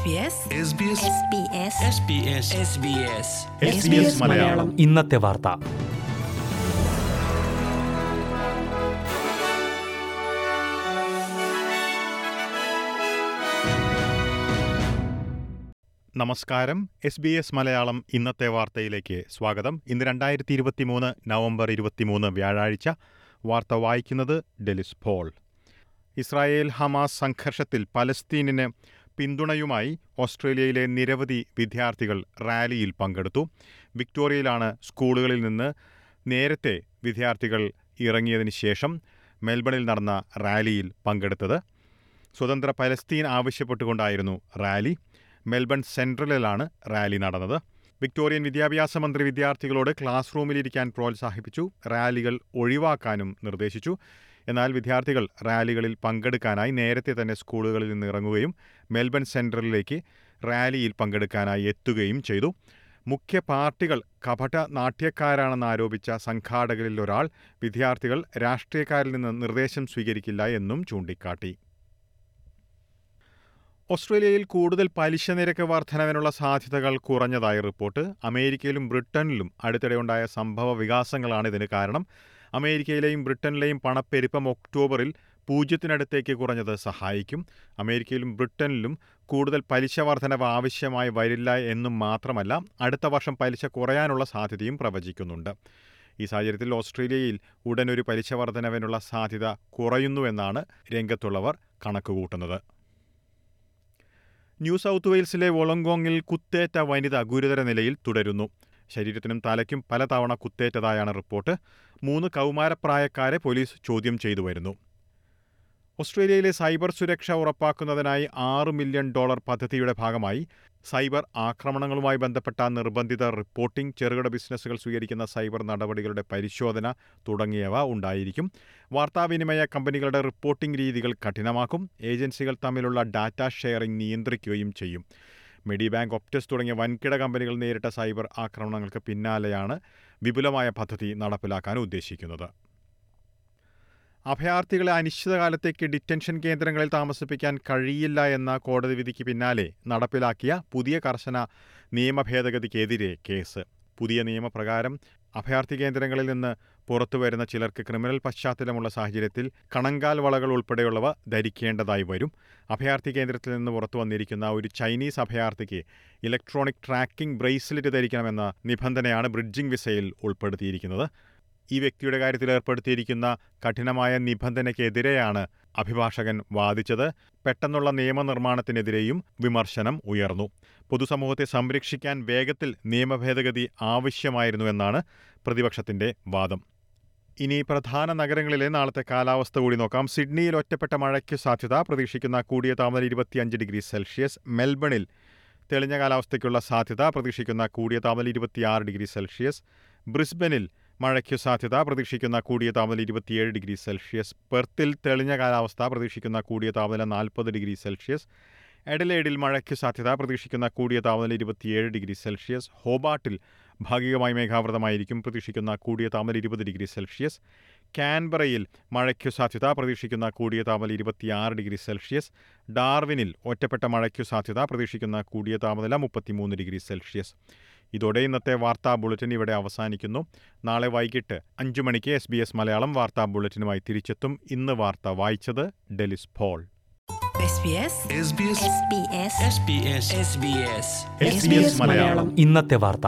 SBS Malayalam. ഇന്നത്തെ വാർത്ത. നമസ്കാരം. എസ് ബി എസ് മലയാളം ഇന്നത്തെ വാർത്തയിലേക്ക് സ്വാഗതം. ഇന്ന് രണ്ടായിരത്തി ഇരുപത്തി മൂന്ന് നവംബർ ഇരുപത്തിമൂന്ന് വ്യാഴാഴ്ച. വാർത്ത വായിക്കുന്നത് ഡെലിസ് പോൾ. ഇസ്രായേൽ ഹമാസ് സംഘർഷത്തിൽ പലസ്തീനിന് പിന്തുണയുമായി ഓസ്ട്രേലിയയിലെ നിരവധി വിദ്യാർത്ഥികൾ റാലിയിൽ പങ്കെടുത്തു. വിക്ടോറിയയിലാണ് സ്കൂളുകളിൽ നിന്ന് നേരത്തെ വിദ്യാർത്ഥികൾ ഇറങ്ങിയതിന് ശേഷം മെൽബണിൽ നടന്ന റാലിയിൽ പങ്കെടുത്തത്. സ്വതന്ത്ര പലസ്തീൻ ആവശ്യപ്പെട്ടുകൊണ്ടായിരുന്നു റാലി. മെൽബൺ സെൻട്രലിലാണ് റാലി നടന്നത്. വിക്ടോറിയൻ വിദ്യാഭ്യാസ മന്ത്രി വിദ്യാർത്ഥികളോട് ക്ലാസ് റൂമിലിരിക്കാൻ പ്രോത്സാഹിപ്പിച്ചു. റാലികൾ ഒഴിവാക്കാനും നിർദ്ദേശിച്ചു. എന്നാൽ വിദ്യാർത്ഥികൾ റാലികളിൽ പങ്കെടുക്കാനായി നേരത്തെ തന്നെ സ്കൂളുകളിൽ നിന്ന് ഇറങ്ങുകയും മെൽബൺ സെൻട്രലിലേക്ക് റാലിയിൽ പങ്കെടുക്കാനായി എത്തുകയും ചെയ്തു. മുഖ്യ പാർട്ടികൾ കപട നാട്യക്കാരാണെന്ന് ആരോപിച്ച സംഘാടകരിൽ ഒരാൾ വിദ്യാർത്ഥികൾ രാഷ്ട്രീയക്കാരിൽ നിന്ന് നിർദ്ദേശം സ്വീകരിക്കില്ല എന്നും ചൂണ്ടിക്കാട്ടി. ഓസ്ട്രേലിയയിൽ കൂടുതൽ പലിശ നിരക്ക് വർധനവിനുള്ള സാധ്യതകൾ കുറഞ്ഞതായി റിപ്പോർട്ട്. അമേരിക്കയിലും ബ്രിട്ടനിലും അടുത്തിടെയുണ്ടായ സംഭവ വികാസങ്ങളാണ് ഇതിന് കാരണം. അമേരിക്കയിലെയും ബ്രിട്ടനിലെയും പണപ്പെരുപ്പം ഒക്ടോബറിൽ പൂജ്യത്തിനടുത്തേക്ക് കുറഞ്ഞത് സഹായിക്കും. അമേരിക്കയിലും ബ്രിട്ടനിലും കൂടുതൽ പലിശ വർധനവ് ആവശ്യമായി വരില്ല എന്നും മാത്രമല്ല അടുത്ത വർഷം പലിശ കുറയാനുള്ള സാധ്യതയും പ്രവചിക്കുന്നുണ്ട്. ഈ സാഹചര്യത്തിൽ ഓസ്ട്രേലിയയിൽ ഉടനൊരു പലിശ വർധനവിനുള്ള സാധ്യത കുറയുന്നുവെന്നാണ് രംഗത്തുള്ളവർ കണക്കുകൂട്ടുന്നത്. ന്യൂ സൗത്ത് വെയിൽസിലെ വൊളങ്കോങ്ങിൽ കുത്തേറ്റ വനിത ഗുരുതര നിലയിൽ തുടരുന്നു. ശരീരത്തിനും തലയ്ക്കും പലതവണ കുത്തേറ്റതായാണ് റിപ്പോർട്ട്. മൂന്ന് കൗമാരപ്രായക്കാരെ പോലീസ് ചോദ്യം ചെയ്തു വരുന്നു. ഓസ്ട്രേലിയയിലെ സൈബർ സുരക്ഷ ഉറപ്പാക്കുന്നതിനായി ആറ് മില്യൺ ഡോളർ പദ്ധതിയുടെ ഭാഗമായി സൈബർ ആക്രമണങ്ങളുമായി ബന്ധപ്പെട്ട നിർബന്ധിത റിപ്പോർട്ടിംഗ് ചെറുകിട ബിസിനസ്സുകൾ സ്വീകരിക്കുന്ന സൈബർ നടപടികളുടെ പരിശോധന തുടങ്ങിയവ ഉണ്ടായിരിക്കും. വാർത്താവിനിമയ കമ്പനികളുടെ റിപ്പോർട്ടിംഗ് രീതികൾ കഠിനമാക്കും. ഏജൻസികൾ തമ്മിലുള്ള ഡാറ്റ ഷെയറിംഗ് നിയന്ത്രിക്കുകയും ചെയ്യും. മെഡിബാങ്ക് ഒപ്റ്റസ് തുടങ്ങിയ വൻകിട കമ്പനികൾ നേരിട്ട സൈബർ ആക്രമണങ്ങൾക്ക് പിന്നാലെയാണ് വിപുലമായ പദ്ധതി നടപ്പിലാക്കാൻ ഉദ്ദേശിക്കുന്നത്. അഭയാർത്ഥികളെ അനിശ്ചിതകാലത്തേക്ക് ഡിറ്റൻഷൻ കേന്ദ്രങ്ങളിൽ താമസിപ്പിക്കാൻ കഴിയില്ല എന്ന കോടതി വിധിക്ക് പിന്നാലെ നടപ്പിലാക്കിയ പുതിയ കർശന നിയമ ഭേദഗതിക്കെതിരെ കേസ്. പുതിയ നിയമപ്രകാരം അഭയാർത്ഥി കേന്ദ്രങ്ങളിൽ നിന്ന് പുറത്തുവരുന്ന ചിലർക്ക് ക്രിമിനൽ പശ്ചാത്തലമുള്ള സാഹചര്യത്തിൽ കണങ്കാൽ വളകൾ ഉൾപ്പെടെയുള്ളവ ധരിക്കേണ്ടതായി വരും. അഭയാർത്ഥി കേന്ദ്രത്തിൽ നിന്ന് പുറത്തു വന്നിരിക്കുന്ന ഒരു ചൈനീസ് അഭയാർത്ഥിക്ക് ഇലക്ട്രോണിക് ട്രാക്കിംഗ് ബ്രേസ്ലെറ്റ് ധരിക്കണമെന്ന നിബന്ധനയാണ് ബ്രിഡ്ജിംഗ് വിസയിൽ ഉൾപ്പെടുത്തിയിരിക്കുന്നത്. ഈ വ്യക്തിയുടെ കാര്യത്തിൽ ഏർപ്പെടുത്തിയിരിക്കുന്ന കഠിനമായ നിബന്ധനയ്ക്കെതിരെയാണ് അഭിഭാഷകൻ വാദിച്ചത്. പെട്ടെന്നുള്ള നിയമനിർമ്മാണത്തിനെതിരെയും വിമർശനം ഉയർന്നു. പൊതുസമൂഹത്തെ സംരക്ഷിക്കാൻ വേഗത്തിൽ നിയമഭേദഗതി ആവശ്യമായിരുന്നുവെന്നാണ് പ്രതിപക്ഷത്തിന്റെ വാദം. ഇനി പ്രധാന നഗരങ്ങളിലെ നാളത്തെ കാലാവസ്ഥ കൂടി നോക്കാം. സിഡ്നിയിൽ ഒറ്റപ്പെട്ട മഴയ്ക്ക് സാധ്യത. പ്രതീക്ഷിക്കുന്ന കൂടിയ താപനില ഇരുപത്തിയഞ്ച് ഡിഗ്രി സെൽഷ്യസ്. മെൽബണിൽ തെളിഞ്ഞ കാലാവസ്ഥയ്ക്കുള്ള സാധ്യത. പ്രതീക്ഷിക്കുന്ന കൂടിയ താപനില ഇരുപത്തിയാറ് ഡിഗ്രി സെൽഷ്യസ്. ബ്രിസ്ബനിൽ മഴയ്ക്ക് സാധ്യത. പ്രതീക്ഷിക്കുന്ന കൂടിയ താപനില ഇരുപത്തിയേഴ് ഡിഗ്രി സെൽഷ്യസ്. പെർത്തിൽ തെളിഞ്ഞ കാലാവസ്ഥ. പ്രതീക്ഷിക്കുന്ന കൂടിയ താപനില നാൽപ്പത് ഡിഗ്രി സെൽഷ്യസ്. എഡലേഡിൽ മഴയ്ക്ക് സാധ്യത. പ്രതീക്ഷിക്കുന്ന കൂടിയ താപനില ഇരുപത്തിയേഴ് ഡിഗ്രി സെൽഷ്യസ്. ഹോബാട്ടിൽ ഭാഗികമായി മേഘാവൃതമായിരിക്കും. പ്രതീക്ഷിക്കുന്ന കൂടിയ താപനില ഇരുപത് ഡിഗ്രി സെൽഷ്യസ്. കാൻബറയിൽ മഴയ്ക്കു സാധ്യത പ്രതീക്ഷിക്കുന്ന കൂടിയ താപനില ഇരുപത്തിയാറ് ഡിഗ്രി സെൽഷ്യസ്. ഡാർവിനിൽ ഒറ്റപ്പെട്ട മഴയ്ക്കു സാധ്യത പ്രതീക്ഷിക്കുന്ന കൂടിയ താപനില മുപ്പത്തിമൂന്ന് ഡിഗ്രി സെൽഷ്യസ്. ഇതോടെ ഇന്നത്തെ വാർത്താ ബുള്ളറ്റിൻ ഇവിടെ അവസാനിക്കുന്നു. നാളെ വൈകിട്ട് അഞ്ചു മണിക്ക് എസ് ബി എസ് മലയാളം വാർത്താ ബുള്ളറ്റിനുമായി തിരിച്ചെത്തും. ഇന്ന് വാർത്ത വായിച്ചത് ഡെലിസ് ഫോൾ ഇന്നത്തെ വാർത്ത.